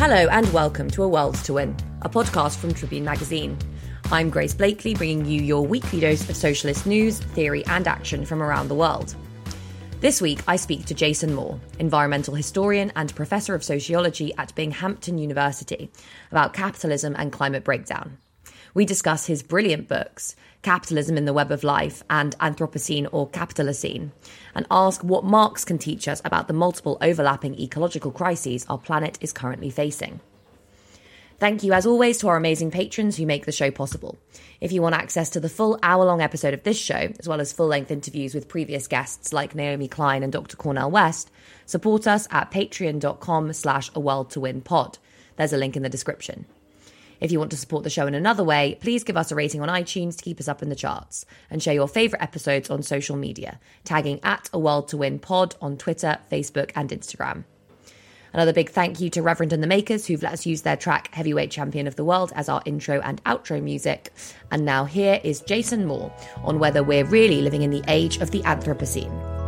Hello and welcome to A World to Win, a podcast from Tribune Magazine. I'm Grace Blakeley, bringing you your weekly dose of socialist news, theory, and action from around the world. This week, I speak to Jason Moore, environmental historian and professor of sociology at Binghamton University, about capitalism and climate breakdown. We discuss his brilliant books, Capitalism in the Web of Life and Anthropocene or Capitalocene, and ask what Marx can teach us about the multiple overlapping ecological crises our planet is currently facing. Thank you, as always, to our amazing patrons who make the show possible. If you want access to the full hour long episode of this show, as well as full length interviews with previous guests like Naomi Klein and Dr. Cornel West, support us at patreon.com slash a world to win pod. There's a link in the description. If you want to support the show in another way, please give us a rating on iTunes to keep us up in the charts and share your favourite episodes on social media, tagging at a world to win pod on Twitter, Facebook, and Instagram. Another big thank you to Reverend and the Makers, who've let us use their track Heavyweight Champion of the World as our intro and outro music. And now here is Jason Moore on whether we're really living in the age of the Anthropocene.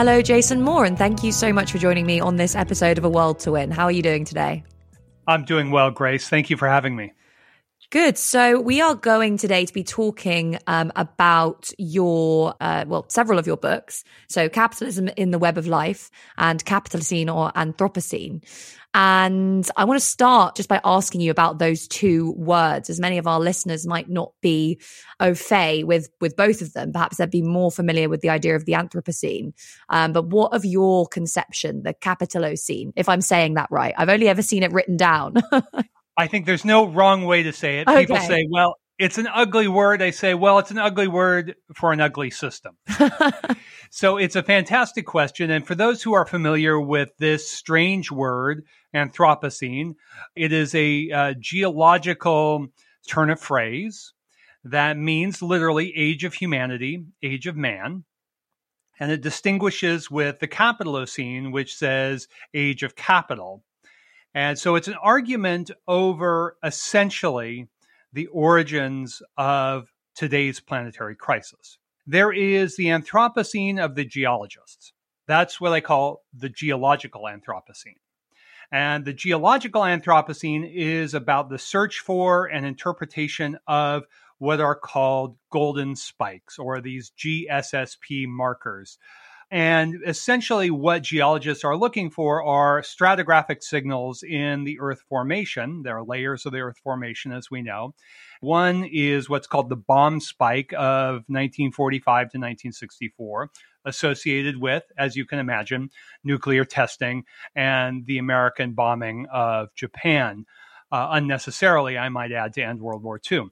Hello, Jason Moore, and thank you so much for joining me on this episode of A World to Win. How are you doing today? I'm doing well, Grace. Thank you for having me. Good. So we are going today to be talking um, about your, uh, well, several of your books. So Capitalism in the Web of Life and Capitalocene or Anthropocene. And I want to start just by asking you about those two words, as many of our listeners might not be au fait with, with both of them. Perhaps they'd be more familiar with the idea of the Anthropocene. Um, but what of your conception, the Capitalocene, if I'm saying that right? I've only ever seen it written down. I think there's no wrong way to say it. Okay. People say, well, it's an ugly word. I say, well, it's an ugly word for an ugly system. so it's a fantastic question. And for those who are familiar with this strange word, Anthropocene, it is a uh, geological turn of phrase that means literally age of humanity, age of man. And it distinguishes with the Capitalocene, which says age of capital. And so it's an argument over essentially the origins of today's planetary crisis. There is the Anthropocene of the geologists. That's what I call the geological Anthropocene. And the geological Anthropocene is about the search for and interpretation of what are called golden spikes or these GSSP markers and essentially, what geologists are looking for are stratigraphic signals in the Earth formation. There are layers of the Earth formation, as we know. One is what's called the bomb spike of 1945 to 1964, associated with, as you can imagine, nuclear testing and the American bombing of Japan uh, unnecessarily, I might add, to end World War II.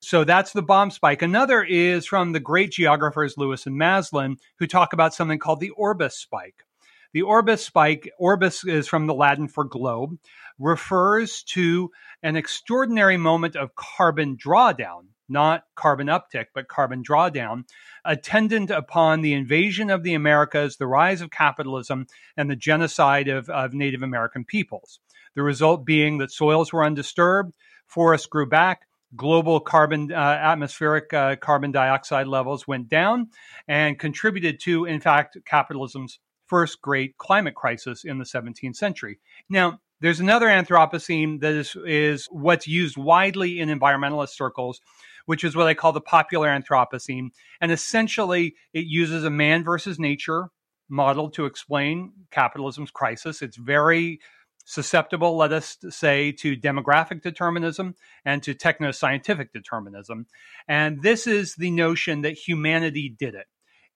So that's the bomb spike. Another is from the great geographers Lewis and Maslin, who talk about something called the Orbis spike. The Orbis spike, Orbis is from the Latin for globe, refers to an extraordinary moment of carbon drawdown, not carbon uptick, but carbon drawdown, attendant upon the invasion of the Americas, the rise of capitalism, and the genocide of, of Native American peoples. The result being that soils were undisturbed, forests grew back, global carbon uh, atmospheric uh, carbon dioxide levels went down and contributed to in fact capitalism's first great climate crisis in the 17th century. Now there's another anthropocene that is, is what's used widely in environmentalist circles which is what i call the popular anthropocene and essentially it uses a man versus nature model to explain capitalism's crisis. It's very susceptible, let us say, to demographic determinism and to techno-scientific determinism. And this is the notion that humanity did it.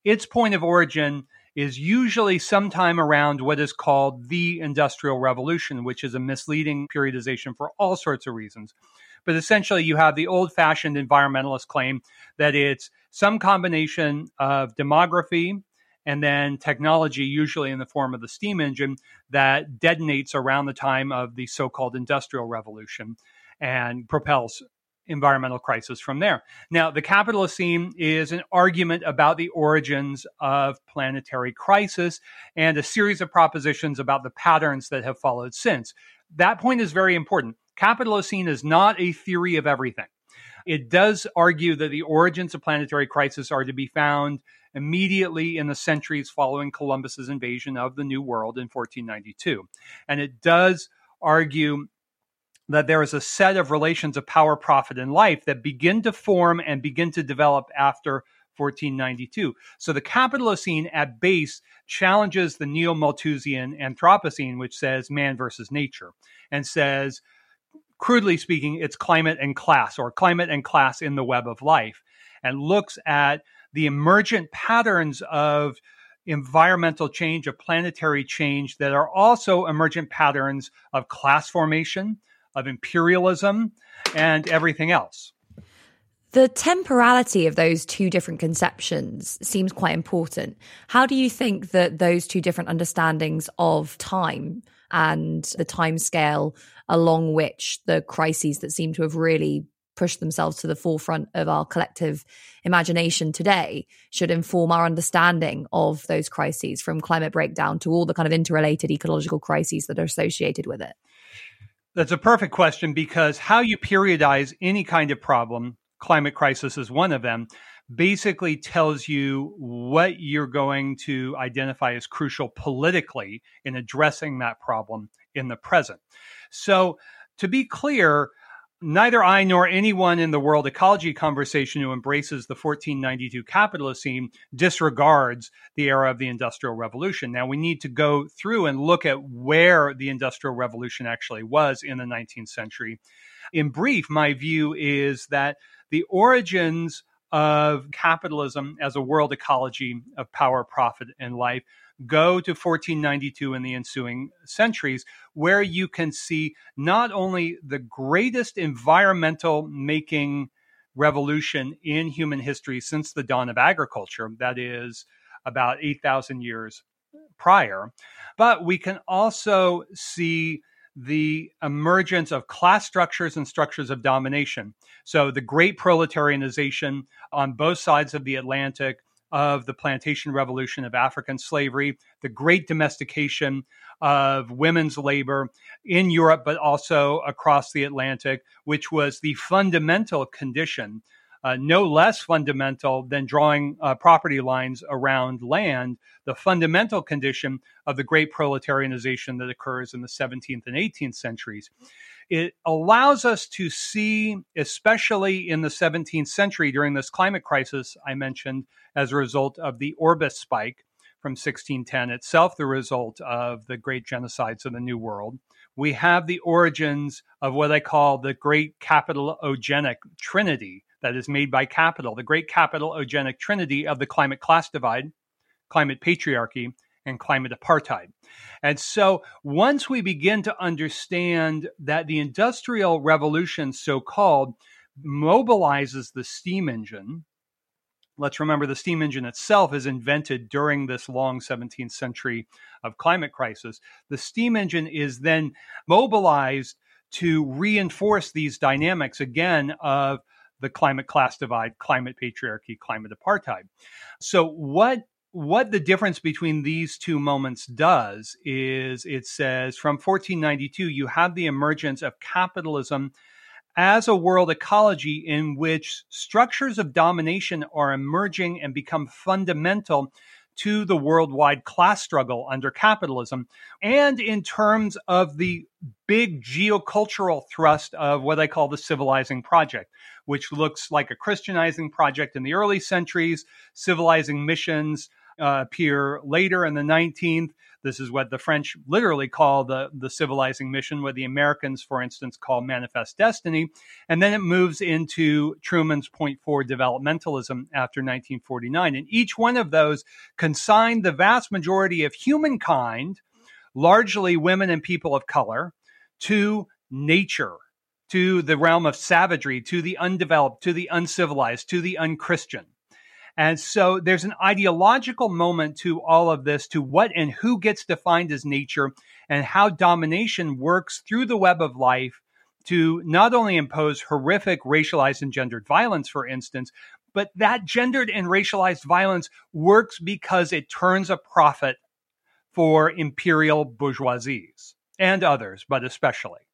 Its point of origin is usually sometime around what is called the Industrial Revolution, which is a misleading periodization for all sorts of reasons. But essentially, you have the old fashioned environmentalist claim that it's some combination of demography and then technology, usually in the form of the steam engine, that detonates around the time of the so called Industrial Revolution and propels environmental crisis from there. Now, the capitalist Capitalocene is an argument about the origins of planetary crisis and a series of propositions about the patterns that have followed since. That point is very important. Capitalocene is not a theory of everything. It does argue that the origins of planetary crisis are to be found immediately in the centuries following Columbus's invasion of the New World in 1492. And it does argue that there is a set of relations of power, profit, and life that begin to form and begin to develop after 1492. So the Capitalocene at base challenges the Neo Malthusian Anthropocene, which says man versus nature, and says, crudely speaking, it's climate and class, or climate and class in the web of life, and looks at the emergent patterns of environmental change, of planetary change that are also emergent patterns of class formation, of imperialism, and everything else. The temporality of those two different conceptions seems quite important. How do you think that those two different understandings of time and the time scale along which the crises that seem to have really pushed themselves to the forefront of our collective imagination today should inform our understanding of those crises from climate breakdown to all the kind of interrelated ecological crises that are associated with it? That's a perfect question because how you periodize any kind of problem, climate crisis is one of them, basically tells you what you're going to identify as crucial politically in addressing that problem in the present. So, to be clear, neither I nor anyone in the world ecology conversation who embraces the 1492 Capitalocene disregards the era of the Industrial Revolution. Now, we need to go through and look at where the Industrial Revolution actually was in the 19th century. In brief, my view is that the origins of capitalism as a world ecology of power, profit, and life go to 1492 and the ensuing centuries, where you can see not only the greatest environmental making revolution in human history since the dawn of agriculture, that is about 8,000 years prior, but we can also see the emergence of class structures and structures of domination. So, the great proletarianization on both sides of the Atlantic of the plantation revolution of African slavery, the great domestication of women's labor in Europe, but also across the Atlantic, which was the fundamental condition, uh, no less fundamental than drawing uh, property lines around land, the fundamental condition of the great proletarianization that occurs in the 17th and 18th centuries. It allows us to see, especially in the 17th century during this climate crisis I mentioned, as a result of the Orbis spike from 1610 itself, the result of the great genocides of the New World. We have the origins of what I call the great capitalogenic trinity that is made by capital, the great capitalogenic trinity of the climate class divide, climate patriarchy, and climate apartheid. And so once we begin to understand that the Industrial Revolution, so called, mobilizes the steam engine, let's remember the steam engine itself is invented during this long 17th century of climate crisis. The steam engine is then mobilized to reinforce these dynamics again of the climate class divide, climate patriarchy, climate apartheid. So, what what the difference between these two moments does is it says from 1492 you have the emergence of capitalism as a world ecology in which structures of domination are emerging and become fundamental to the worldwide class struggle under capitalism, and in terms of the big geocultural thrust of what I call the civilizing project, which looks like a Christianizing project in the early centuries, civilizing missions uh, appear later in the 19th. This is what the French literally call the, the civilizing mission, what the Americans, for instance, call manifest destiny. And then it moves into Truman's point four developmentalism after 1949. And each one of those consigned the vast majority of humankind, largely women and people of color, to nature, to the realm of savagery, to the undeveloped, to the uncivilized, to the unchristian. And so there's an ideological moment to all of this, to what and who gets defined as nature and how domination works through the web of life to not only impose horrific racialized and gendered violence, for instance, but that gendered and racialized violence works because it turns a profit for imperial bourgeoisies and others, but especially.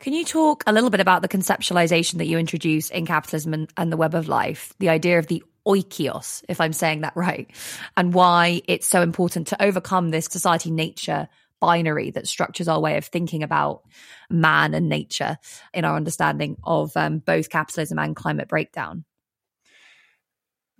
Can you talk a little bit about the conceptualization that you introduce in Capitalism and, and the Web of Life, the idea of the oikos, if I'm saying that right, and why it's so important to overcome this society nature binary that structures our way of thinking about man and nature in our understanding of um, both capitalism and climate breakdown?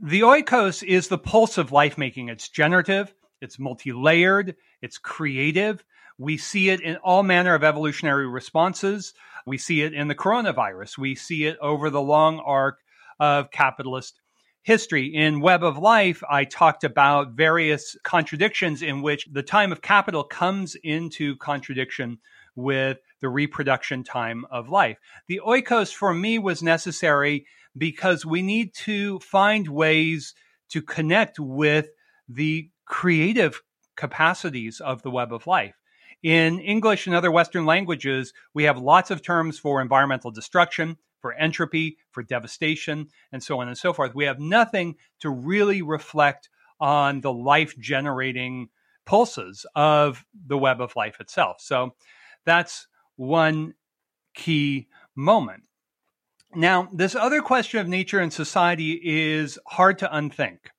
The oikos is the pulse of life making. It's generative, it's multi layered, it's creative. We see it in all manner of evolutionary responses. We see it in the coronavirus. We see it over the long arc of capitalist history. In Web of Life, I talked about various contradictions in which the time of capital comes into contradiction with the reproduction time of life. The oikos for me was necessary because we need to find ways to connect with the creative capacities of the web of life. In English and other Western languages, we have lots of terms for environmental destruction, for entropy, for devastation, and so on and so forth. We have nothing to really reflect on the life generating pulses of the web of life itself. So that's one key moment. Now, this other question of nature and society is hard to unthink.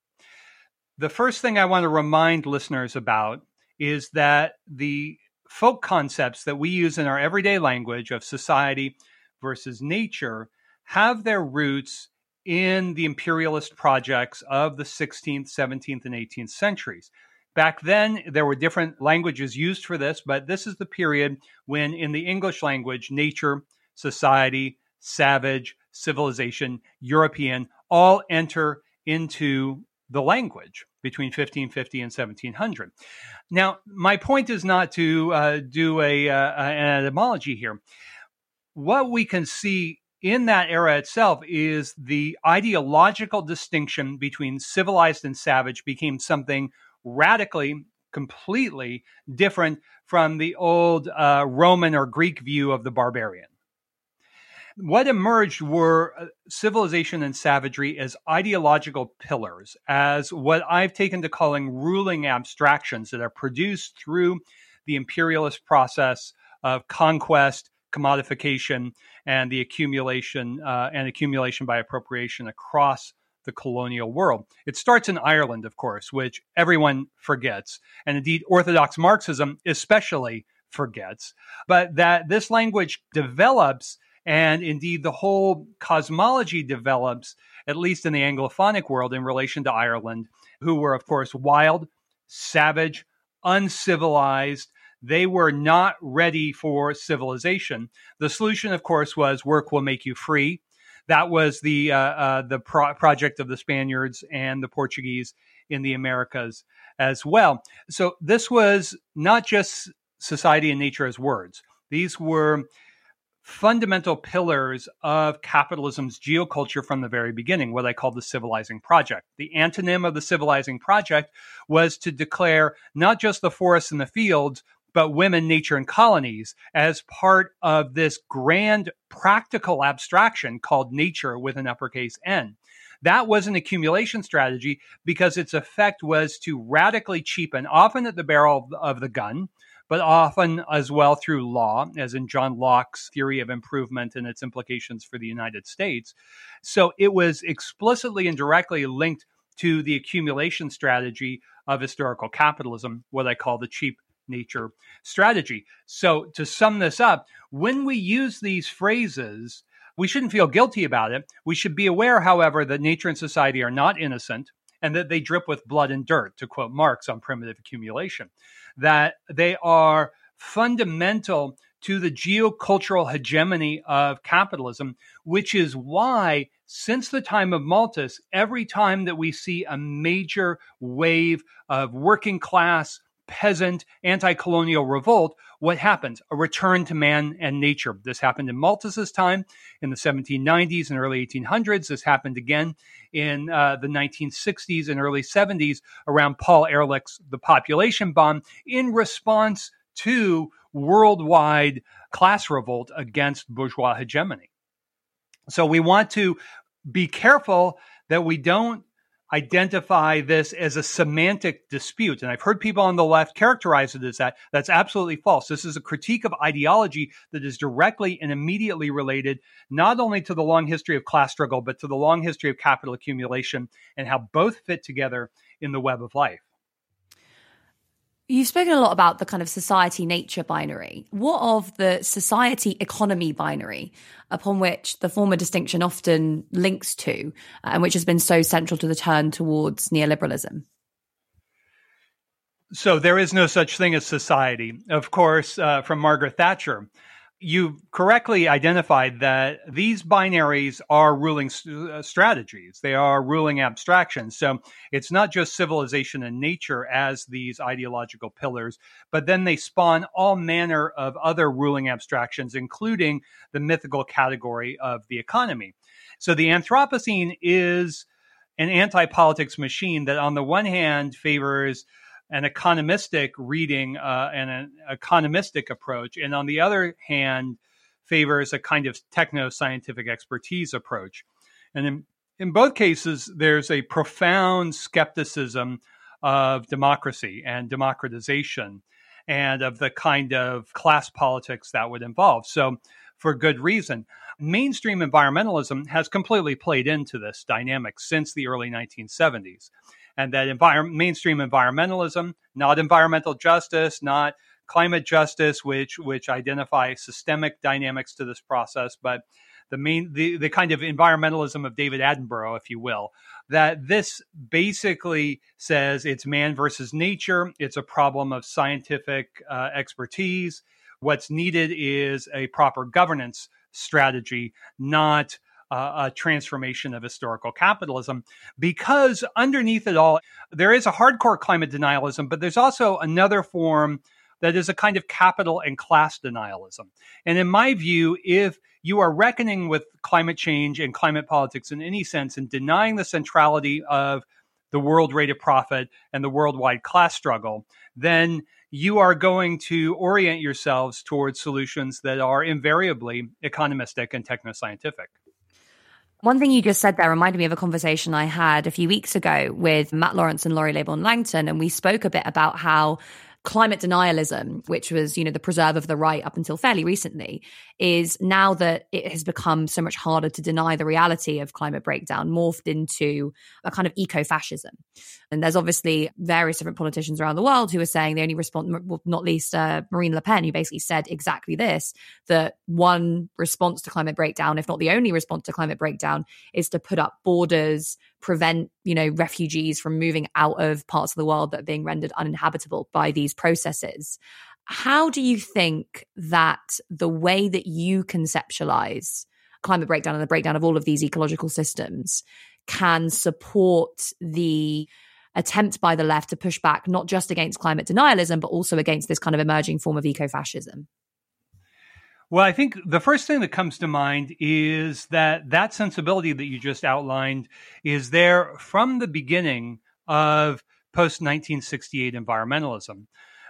The first thing I want to remind listeners about is that the folk concepts that we use in our everyday language of society versus nature have their roots in the imperialist projects of the 16th, 17th, and 18th centuries. Back then, there were different languages used for this, but this is the period when, in the English language, nature, society, savage, civilization, European all enter into the language between 1550 and 1700. Now, my point is not to uh, do a, uh, an etymology here. What we can see in that era itself is the ideological distinction between civilized and savage became something radically, completely different from the old uh, Roman or Greek view of the barbarian what emerged were uh, civilization and savagery as ideological pillars, as what I've taken to calling ruling abstractions that are produced through the imperialist process of conquest, commodification, and the accumulation uh, and accumulation by appropriation across the colonial world. It starts in Ireland, of course, which everyone forgets, and indeed Orthodox Marxism especially forgets, but that this language develops and indeed, the whole cosmology develops, at least in the Anglophonic world, in relation to Ireland, who were, of course, wild, savage, uncivilized. They were not ready for civilization. The solution, of course, was work will make you free. That was the uh, uh, the pro- project of the Spaniards and the Portuguese in the Americas as well. So this was not just society and nature as words. These were fundamental pillars of capitalism's geoculture from the very beginning, what I call the civilizing project. The antonym of the civilizing project was to declare not just the forests and the fields, but women, nature, and colonies as part of this grand practical abstraction called nature with an uppercase N. That was an accumulation strategy because its effect was to radically cheapen, often at the barrel of the gun, but often as well through law, as in John Locke's theory of improvement and its implications for the United States. So it was explicitly and directly linked to the accumulation strategy of historical capitalism, what I call the cheap nature strategy. So to sum this up, when we use these phrases, we shouldn't feel guilty about it. We should be aware, however, that nature and society are not innocent and that they drip with blood and dirt, to quote Marx on primitive accumulation that they are fundamental to the geocultural hegemony of capitalism, which is why, since the time of Malthus, every time that we see a major wave of working class peasant anti colonial revolt, what happens? A return to man and nature. This happened in Malthus's time in the 1790s and early 1800s. This happened again in uh, the 1960s and early 70s around Paul Ehrlich's The Population Bomb in response to worldwide class revolt against bourgeois hegemony. So we want to be careful that we don't identify this as a semantic dispute. And I've heard people on the left characterize it as that. That's absolutely false. This is a critique of ideology that is directly and immediately related not only to the long history of class struggle, but to the long history of capital accumulation and how both fit together in the web of life. You've spoken a lot about the kind of society nature binary. What of the society economy binary, upon which the former distinction often links to, uh, and which has been so central to the turn towards neoliberalism? So there is no such thing as society. Of course, uh, from Margaret Thatcher, you correctly identified that these binaries are ruling uh, strategies. They are ruling abstractions. So it's not just civilization and nature as these ideological pillars, but then they spawn all manner of other ruling abstractions, including the mythical category of the economy. So the Anthropocene is an anti politics machine that, on the one hand, favors an economistic reading uh, and an economistic approach, and on the other hand, favors a kind of techno scientific expertise approach. And in, in both cases, there's a profound skepticism of democracy and democratization and of the kind of class politics that would involve. So, for good reason. Mainstream environmentalism has completely played into this dynamic since the early 1970s and that mainstream environmentalism, not environmental justice, not climate justice, which which identify systemic dynamics to this process, but the main the, the kind of environmentalism of David Attenborough, if you will, that this basically says it's man versus nature. It's a problem of scientific uh, expertise. What's needed is a proper governance strategy, not uh, a transformation of historical capitalism because underneath it all, there is a hardcore climate denialism, but there's also another form that is a kind of capital and class denialism. And in my view, if you are reckoning with climate change and climate politics in any sense and denying the centrality of the world rate of profit and the worldwide class struggle, then you are going to orient yourselves towards solutions that are invariably economistic and techno scientific. One thing you just said there reminded me of a conversation I had a few weeks ago with Matt Lawrence and Laurie Laybourn Langton, and we spoke a bit about how climate denialism, which was, you know, the preserve of the right up until fairly recently, is now that it has become so much harder to deny the reality of climate breakdown, morphed into a kind of eco fascism. And there's obviously various different politicians around the world who are saying the only response, not least uh, Marine Le Pen, who basically said exactly this that one response to climate breakdown, if not the only response to climate breakdown, is to put up borders, prevent, you know, refugees from moving out of parts of the world that are being rendered uninhabitable by these processes. How do you think that the way that you conceptualize climate breakdown and the breakdown of all of these ecological systems can support the attempt by the left to push back not just against climate denialism, but also against this kind of emerging form of ecofascism? Well, I think the first thing that comes to mind is that that sensibility that you just outlined is there from the beginning of post 1968 environmentalism.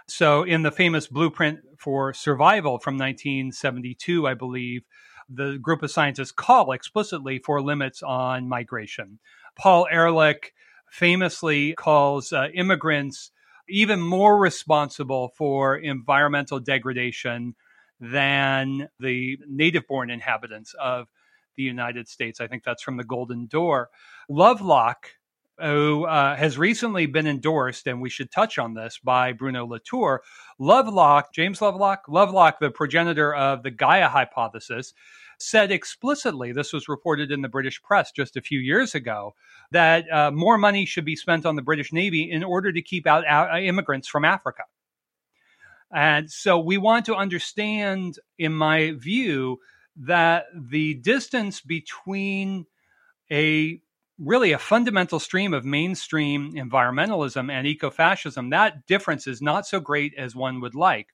So, in the famous blueprint for survival from 1972, I believe, the group of scientists call explicitly for limits on migration. Paul Ehrlich famously calls uh, immigrants even more responsible for environmental degradation than the native born inhabitants of the United States. I think that's from the Golden Door. Lovelock, who uh, has recently been endorsed, and we should touch on this by Bruno Latour. Lovelock, James Lovelock, Lovelock, the progenitor of the Gaia hypothesis, said explicitly, this was reported in the British press just a few years ago, that uh, more money should be spent on the British Navy in order to keep out uh, immigrants from Africa. And so we want to understand, in my view, that the distance between a really a fundamental stream of mainstream environmentalism and ecofascism, that difference is not so great as one would like.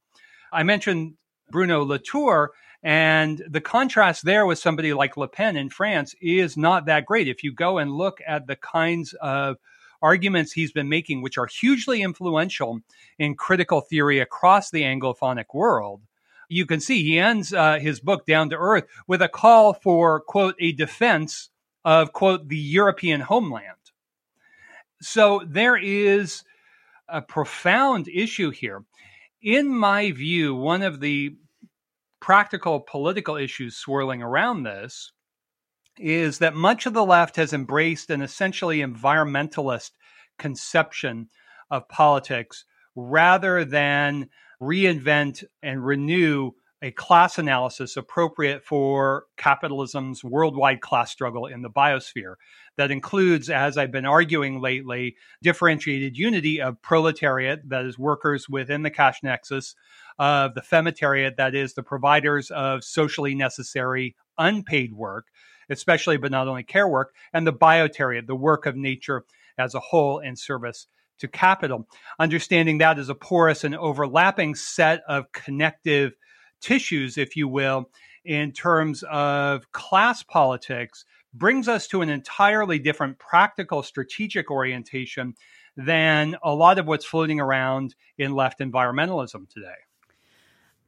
I mentioned Bruno Latour, and the contrast there with somebody like Le Pen in France is not that great. If you go and look at the kinds of arguments he's been making, which are hugely influential in critical theory across the Anglophonic world, you can see he ends uh, his book Down to Earth with a call for, quote, a defense of, quote, the European homeland. So there is a profound issue here. In my view, one of the practical political issues swirling around this is that much of the left has embraced an essentially environmentalist conception of politics rather than reinvent and renew a class analysis appropriate for capitalism's worldwide class struggle in the biosphere. That includes, as I've been arguing lately, differentiated unity of proletariat, that is, workers within the cash nexus, of the femitariat, that is, the providers of socially necessary unpaid work, especially but not only care work, and the biotariat, the work of nature as a whole in service to capital. Understanding that as a porous and overlapping set of connective tissues, if you will, in terms of class politics brings us to an entirely different practical strategic orientation than a lot of what's floating around in left environmentalism today.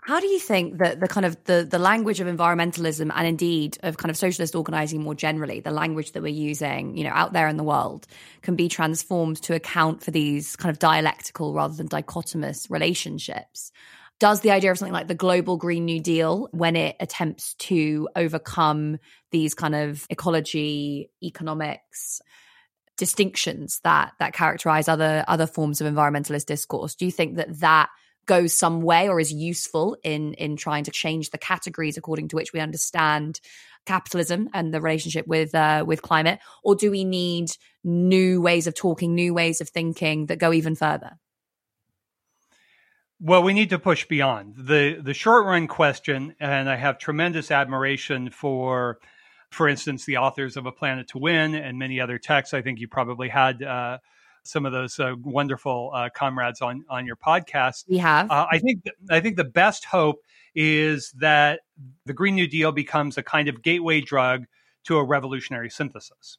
How do you think that the kind of the, the language of environmentalism and indeed of kind of socialist organizing more generally, the language that we're using, you know, out there in the world can be transformed to account for these kind of dialectical rather than dichotomous relationships? does the idea of something like the global green new deal when it attempts to overcome these kind of ecology economics distinctions that that characterize other other forms of environmentalist discourse do you think that that goes some way or is useful in in trying to change the categories according to which we understand capitalism and the relationship with uh, with climate? Or do we need new ways of talking new ways of thinking that go even further? Well, we need to push beyond. The the short run question, and I have tremendous admiration for, for instance, the authors of A Planet to Win and many other texts. I think you probably had uh, some of those uh, wonderful uh, comrades on on your podcast. We have. Uh, I think I think the best hope is that the Green New Deal becomes a kind of gateway drug to a revolutionary synthesis.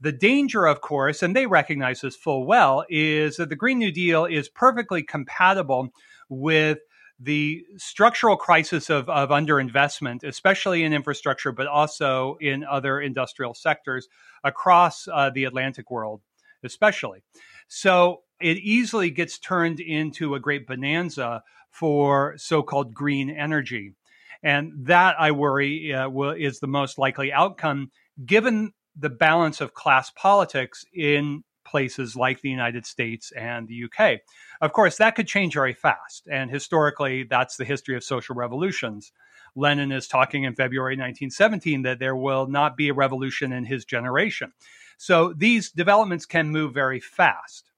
The danger, of course, and they recognize this full well, is that the Green New Deal is perfectly compatible with the structural crisis of, of underinvestment, especially in infrastructure, but also in other industrial sectors across uh, the Atlantic world, especially. So it easily gets turned into a great bonanza for so called green energy. And that, I worry, uh, will, is the most likely outcome given the balance of class politics in places like the United States and the UK. Of course, that could change very fast. And historically, that's the history of social revolutions. Lenin is talking in February 1917 that there will not be a revolution in his generation. So these developments can move very fast.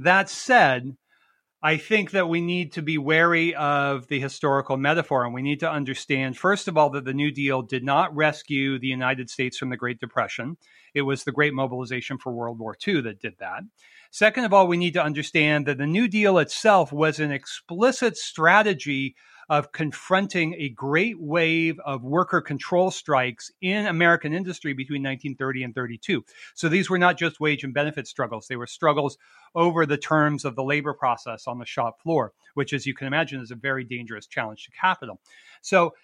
That said, I think that we need to be wary of the historical metaphor, and we need to understand, first of all, that the New Deal did not rescue the United States from the Great Depression. It was the Great Mobilization for World War II that did that. Second of all, we need to understand that the New Deal itself was an explicit strategy of confronting a great wave of worker control strikes in American industry between 1930 and 32. So these were not just wage and benefit struggles, they were struggles over the terms of the labor process on the shop floor, which, as you can imagine, is a very dangerous challenge to capital. So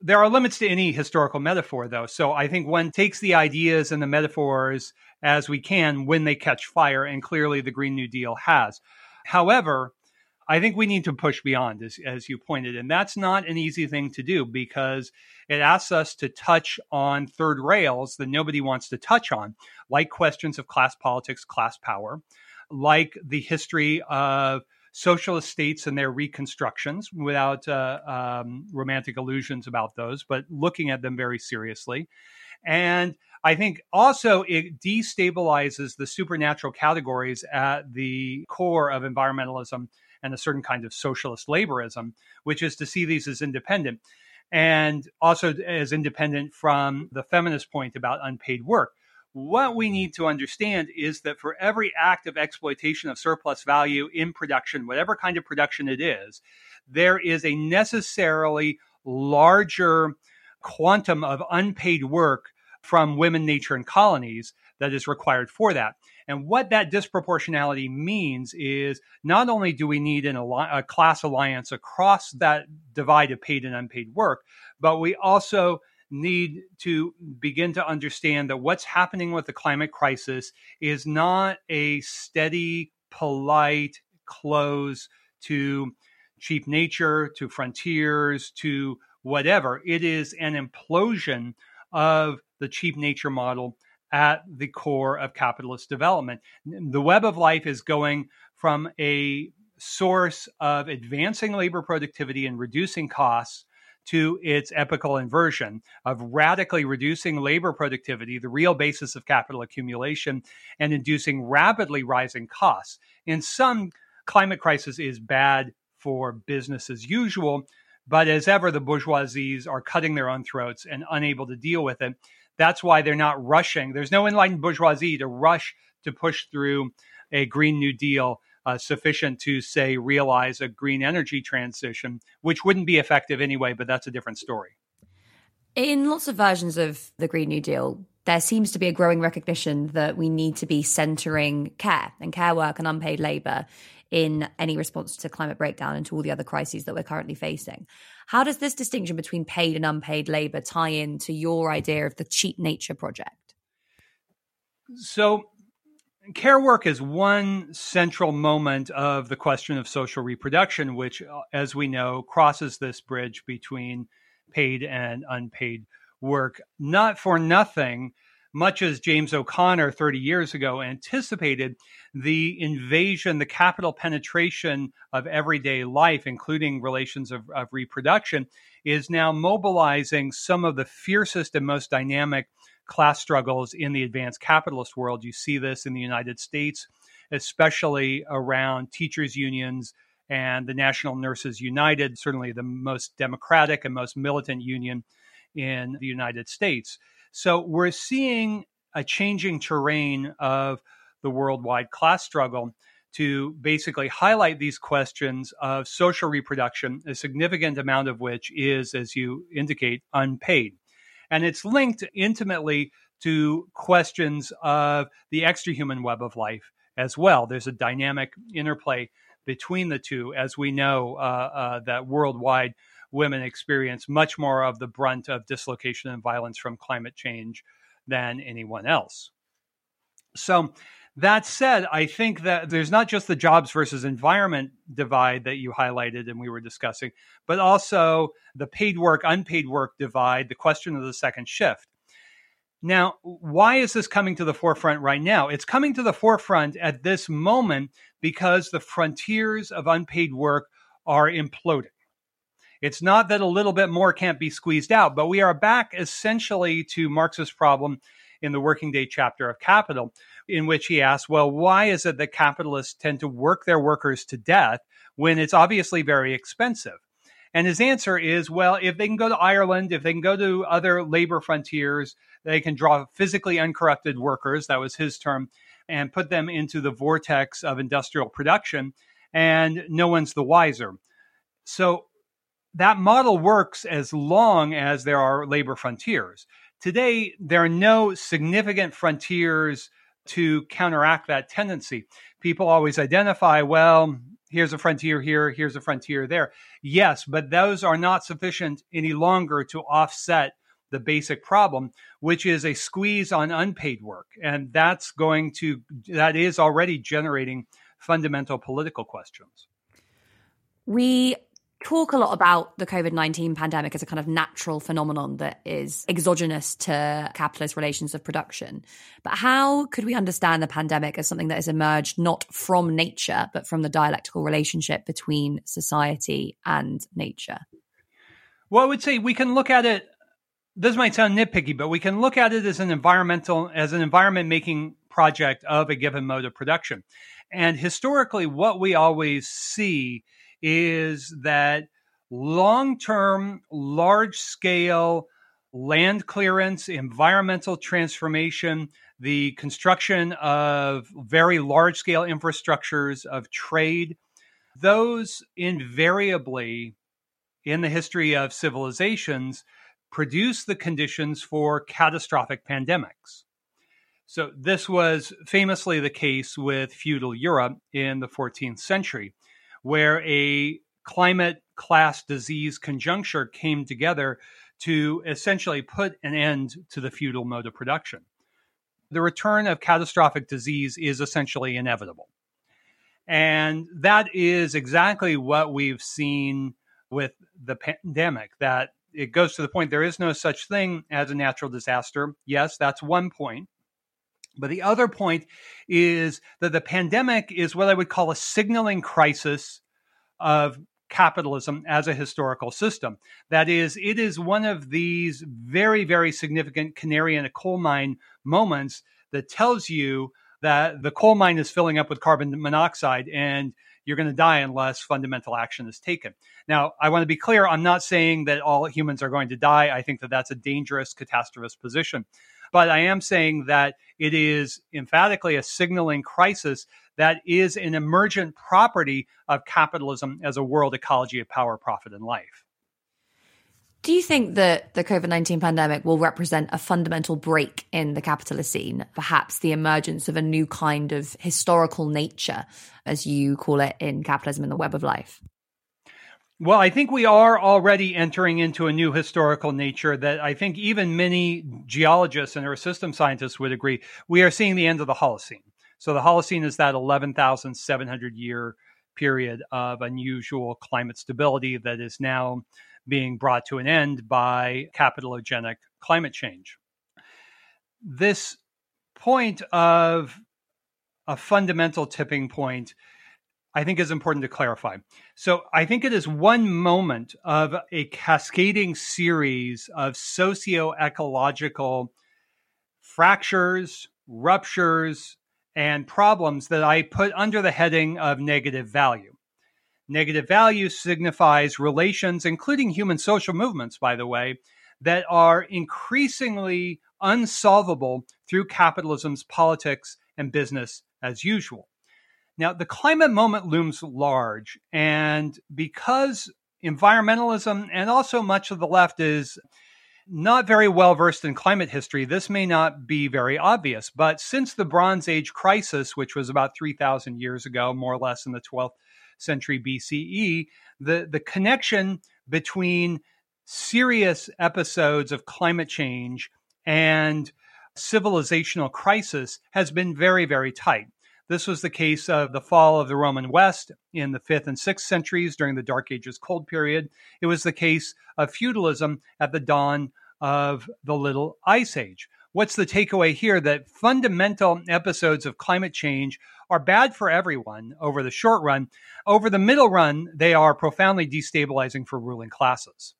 there are limits to any historical metaphor, though. So I think one takes the ideas and the metaphors as we can when they catch fire, and clearly the Green New Deal has. However, I think we need to push beyond, as, as you pointed, and that's not an easy thing to do because it asks us to touch on third rails that nobody wants to touch on, like questions of class politics, class power, like the history of socialist states and their reconstructions without uh, um, romantic illusions about those, but looking at them very seriously. And I think also it destabilizes the supernatural categories at the core of environmentalism and a certain kind of socialist laborism, which is to see these as independent and also as independent from the feminist point about unpaid work. What we need to understand is that for every act of exploitation of surplus value in production, whatever kind of production it is, there is a necessarily larger quantum of unpaid work from women, nature, and colonies that is required for that. And what that disproportionality means is not only do we need an, a class alliance across that divide of paid and unpaid work, but we also need to begin to understand that what's happening with the climate crisis is not a steady, polite close to cheap nature, to frontiers, to whatever. It is an implosion of the cheap nature model at the core of capitalist development. The web of life is going from a source of advancing labor productivity and reducing costs to its epical inversion of radically reducing labor productivity, the real basis of capital accumulation, and inducing rapidly rising costs. In sum, climate crisis is bad for business as usual, but as ever, the bourgeoisies are cutting their own throats and unable to deal with it. That's why they're not rushing. There's no enlightened bourgeoisie to rush to push through a Green New Deal uh, sufficient to, say, realize a green energy transition, which wouldn't be effective anyway, but that's a different story. In lots of versions of the Green New Deal, there seems to be a growing recognition that we need to be centering care and care work and unpaid labor in any response to climate breakdown and to all the other crises that we're currently facing. How does this distinction between paid and unpaid labor tie in to your idea of the cheap nature project? So, care work is one central moment of the question of social reproduction, which, uh, as we know, crosses this bridge between paid and unpaid work. Not for nothing, much as James O'Connor 30 years ago anticipated, the invasion, the capital penetration of everyday life, including relations of, of reproduction, is now mobilizing some of the fiercest and most dynamic class struggles in the advanced capitalist world. You see this in the United States, especially around teachers' unions and the National Nurses United, certainly the most democratic and most militant union in the United States. So we're seeing a changing terrain of the worldwide class struggle to basically highlight these questions of social reproduction, a significant amount of which is, as you indicate, unpaid. And it's linked intimately to questions of the extrahuman web of life as well. There's a dynamic interplay between the two, as we know uh, uh, that worldwide women experience much more of the brunt of dislocation and violence from climate change than anyone else. So, that said, I think that there's not just the jobs versus environment divide that you highlighted and we were discussing, but also the paid work, unpaid work divide, the question of the second shift. Now, why is this coming to the forefront right now? It's coming to the forefront at this moment because the frontiers of unpaid work are imploding. It's not that a little bit more can't be squeezed out, but we are back essentially to Marx's problem in the working day chapter of Capital, in which he asks, well, why is it that capitalists tend to work their workers to death when it's obviously very expensive? And his answer is, well, if they can go to Ireland, if they can go to other labor frontiers, they can draw physically uncorrupted workers, that was his term, and put them into the vortex of industrial production, and no one's the wiser. So that model works as long as there are labor frontiers. Today, there are no significant frontiers to counteract that tendency. People always identify, well, here's a frontier here, here's a frontier there. Yes, but those are not sufficient any longer to offset the basic problem, which is a squeeze on unpaid work. And that's going to, that is already generating fundamental political questions. We talk a lot about the COVID 19 pandemic as a kind of natural phenomenon that is exogenous to capitalist relations of production. But how could we understand the pandemic as something that has emerged not from nature, but from the dialectical relationship between society and nature? Well, I would say we can look at it. This might sound nitpicky, but we can look at it as an environmental, as an environment making project of a given mode of production. And historically, what we always see is that long term, large scale land clearance, environmental transformation, the construction of very large scale infrastructures of trade, those invariably in the history of civilizations produce the conditions for catastrophic pandemics. So, this was famously the case with feudal Europe in the 14th century where a climate class disease conjuncture came together to essentially put an end to the feudal mode of production. The return of catastrophic disease is essentially inevitable. And that is exactly what we've seen with the pandemic, that it goes to the point there is no such thing as a natural disaster. Yes, that's one point. But the other point is that the pandemic is what I would call a signaling crisis of capitalism as a historical system. That is, it is one of these very, very significant canary in a coal mine moments that tells you that the coal mine is filling up with carbon monoxide and you're going to die unless fundamental action is taken. Now, I want to be clear I'm not saying that all humans are going to die. I think that that's a dangerous catastrophist position. But I am saying that it is emphatically a signaling crisis that is an emergent property of capitalism as a world ecology of power, profit, and life. Do you think that the COVID 19 pandemic will represent a fundamental break in the capitalist scene, perhaps the emergence of a new kind of historical nature, as you call it in capitalism and the web of life? Well, I think we are already entering into a new historical nature that I think even many geologists and earth system scientists would agree. We are seeing the end of the Holocene. So the Holocene is that 11,700 year period of unusual climate stability that is now being brought to an end by capitalogenic climate change. This point of a fundamental tipping point, I think, is important to clarify. So, I think it is one moment of a cascading series of socio ecological fractures, ruptures, and problems that I put under the heading of negative value. Negative value signifies relations, including human social movements, by the way, that are increasingly unsolvable through capitalism's politics and business as usual. Now, the climate moment looms large, and because environmentalism and also much of the left is not very well versed in climate history, this may not be very obvious. But since the Bronze Age crisis, which was about 3,000 years ago, more or less in the 12th century BCE, the, the connection between serious episodes of climate change and civilizational crisis has been very, very tight. This was the case of the fall of the Roman West in the 5th and 6th centuries during the Dark Ages cold period. It was the case of feudalism at the dawn of the Little Ice Age. What's the takeaway here? That fundamental episodes of climate change are bad for everyone over the short run. Over the middle run, they are profoundly destabilizing for ruling classes.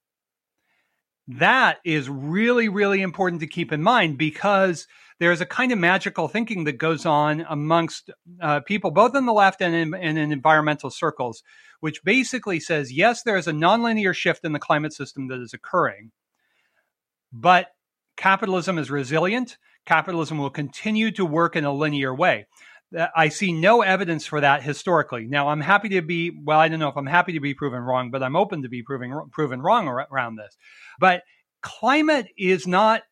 That is really, really important to keep in mind because there's a kind of magical thinking that goes on amongst uh, people, both in the left and in, and in environmental circles, which basically says yes, there is a nonlinear shift in the climate system that is occurring, but capitalism is resilient. Capitalism will continue to work in a linear way. I see no evidence for that historically. Now, I'm happy to be, well, I don't know if I'm happy to be proven wrong, but I'm open to be proven, proven wrong around this. But climate is not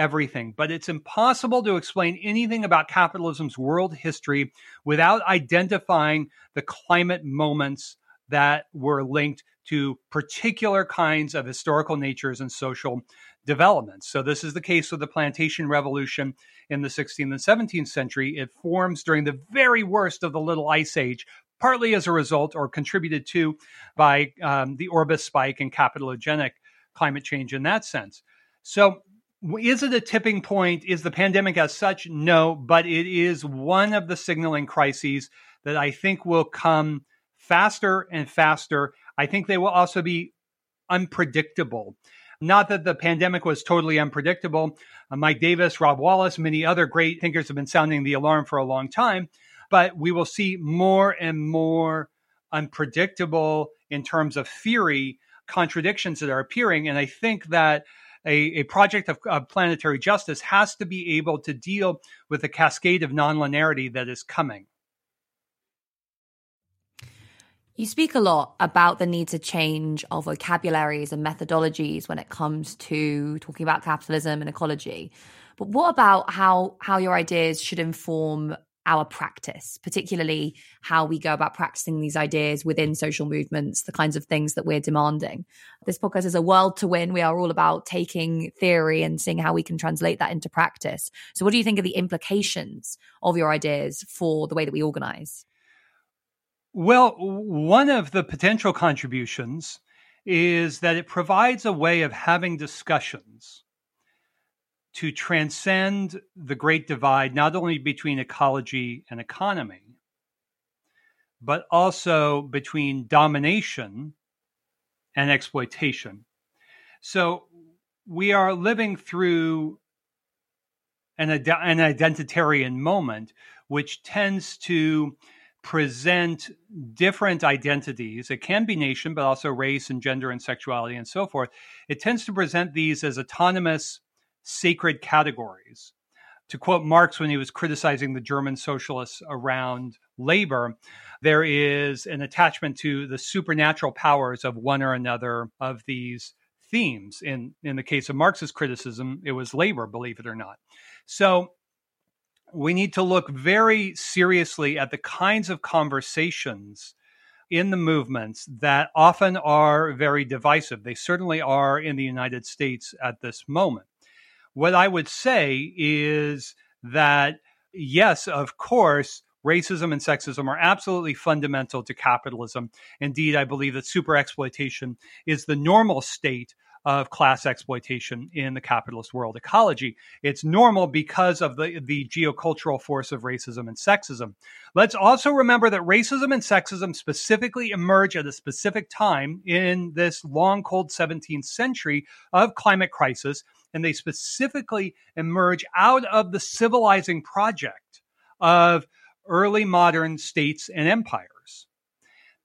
everything, but it's impossible to explain anything about capitalism's world history without identifying the climate moments that were linked to particular kinds of historical natures and social developments. So, this is the case with the plantation revolution in the 16th and 17th century. It forms during the very worst of the Little Ice Age, partly as a result or contributed to by um, the Orbis spike and capitalogenic climate change in that sense. So, is it a tipping point? Is the pandemic as such? No, but it is one of the signaling crises that I think will come faster and faster. I think they will also be unpredictable. Not that the pandemic was totally unpredictable. Uh, Mike Davis, Rob Wallace, many other great thinkers have been sounding the alarm for a long time, but we will see more and more unpredictable in terms of theory contradictions that are appearing. And I think that a, a project of, of, planetary justice has to be able to deal with the cascade of nonlinearity that is coming. You speak a lot about the need to change our vocabularies and methodologies when it comes to talking about capitalism and ecology. But what about how how your ideas should inform our practice, particularly how we go about practicing these ideas within social movements, the kinds of things that we're demanding. This podcast is a world to win. We are all about taking theory and seeing how we can translate that into practice. So, what do you think are the implications of your ideas for the way that we organize? Well, one of the potential contributions is that it provides a way of having discussions to transcend the great divide, not only between ecology and economy, but also between domination and exploitation. So we are living through an, an identitarian moment, which tends to present different identities. It can be nation, but also race and gender and sexuality and so forth. It tends to present these as autonomous sacred categories. To quote Marx when he was criticizing the German socialists around labor, there is an attachment to the supernatural powers of one or another of these themes. In, in the case of Marx's criticism, it was labor, believe it or not. So we need to look very seriously at the kinds of conversations in the movements that often are very divisive. They certainly are in the United States at this moment. What I would say is that, yes, of course, racism and sexism are absolutely fundamental to capitalism. Indeed, I believe that super exploitation is the normal state of class exploitation in the capitalist world ecology. It's normal because of the, the geocultural force of racism and sexism. Let's also remember that racism and sexism specifically emerge at a specific time in this long, cold 17th century of climate crisis and they specifically emerge out of the civilizing project of early modern states and empires.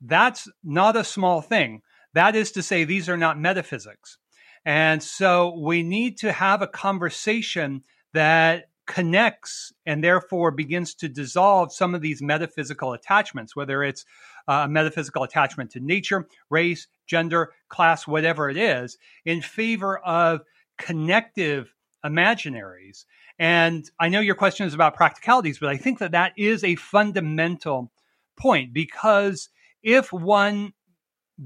That's not a small thing. That is to say, these are not metaphysics. And so we need to have a conversation that connects and therefore begins to dissolve some of these metaphysical attachments, whether it's uh, a metaphysical attachment to nature, race, gender, class, whatever it is, in favor of connective imaginaries. And I know your question is about practicalities, but I think that that is a fundamental point because if one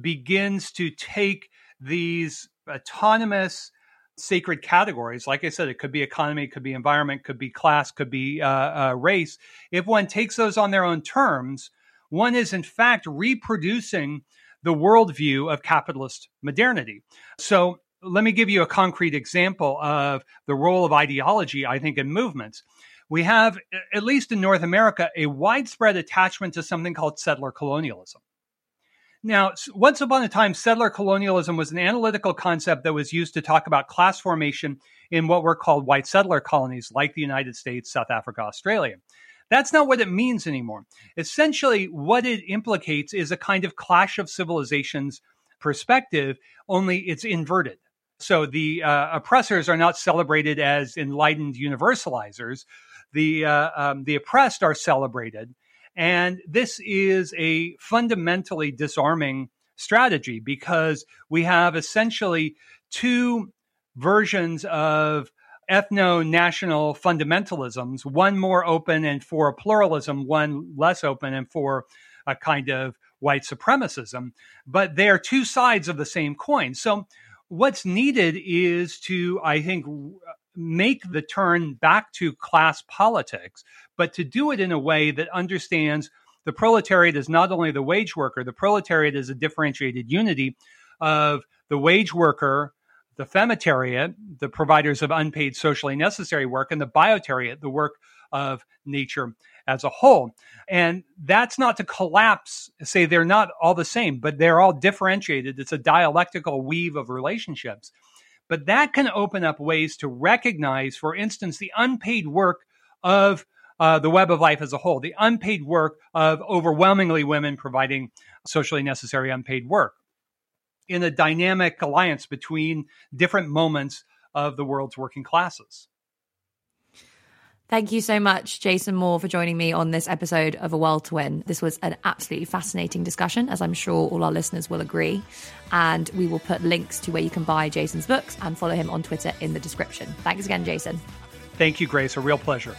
begins to take these autonomous sacred categories, like I said, it could be economy, it could be environment, could be class, could be uh, uh, race. If one takes those on their own terms, one is in fact reproducing the worldview of capitalist modernity. So let me give you a concrete example of the role of ideology, I think, in movements. We have, at least in North America, a widespread attachment to something called settler colonialism. Now, once upon a time, settler colonialism was an analytical concept that was used to talk about class formation in what were called white settler colonies, like the United States, South Africa, Australia. That's not what it means anymore. Essentially, what it implicates is a kind of clash of civilizations perspective, only it's inverted. So the uh, oppressors are not celebrated as enlightened universalizers. The uh, um, the oppressed are celebrated, and this is a fundamentally disarming strategy because we have essentially two versions of ethno national fundamentalisms one more open and for pluralism, one less open and for a kind of white supremacism. But they are two sides of the same coin. So what's needed is to, I think, make the turn back to class politics, but to do it in a way that understands the proletariat is not only the wage worker, the proletariat is a differentiated unity of the wage worker, the femitariat, the providers of unpaid socially necessary work, and the biotariat, the work of nature as a whole. And that's not to collapse, say they're not all the same, but they're all differentiated. It's a dialectical weave of relationships. But that can open up ways to recognize, for instance, the unpaid work of uh, the web of life as a whole, the unpaid work of overwhelmingly women providing socially necessary unpaid work in a dynamic alliance between different moments of the world's working classes. Thank you so much, Jason Moore, for joining me on this episode of A World to Win. This was an absolutely fascinating discussion, as I'm sure all our listeners will agree. And we will put links to where you can buy Jason's books and follow him on Twitter in the description. Thanks again, Jason. Thank you, Grace. A real pleasure.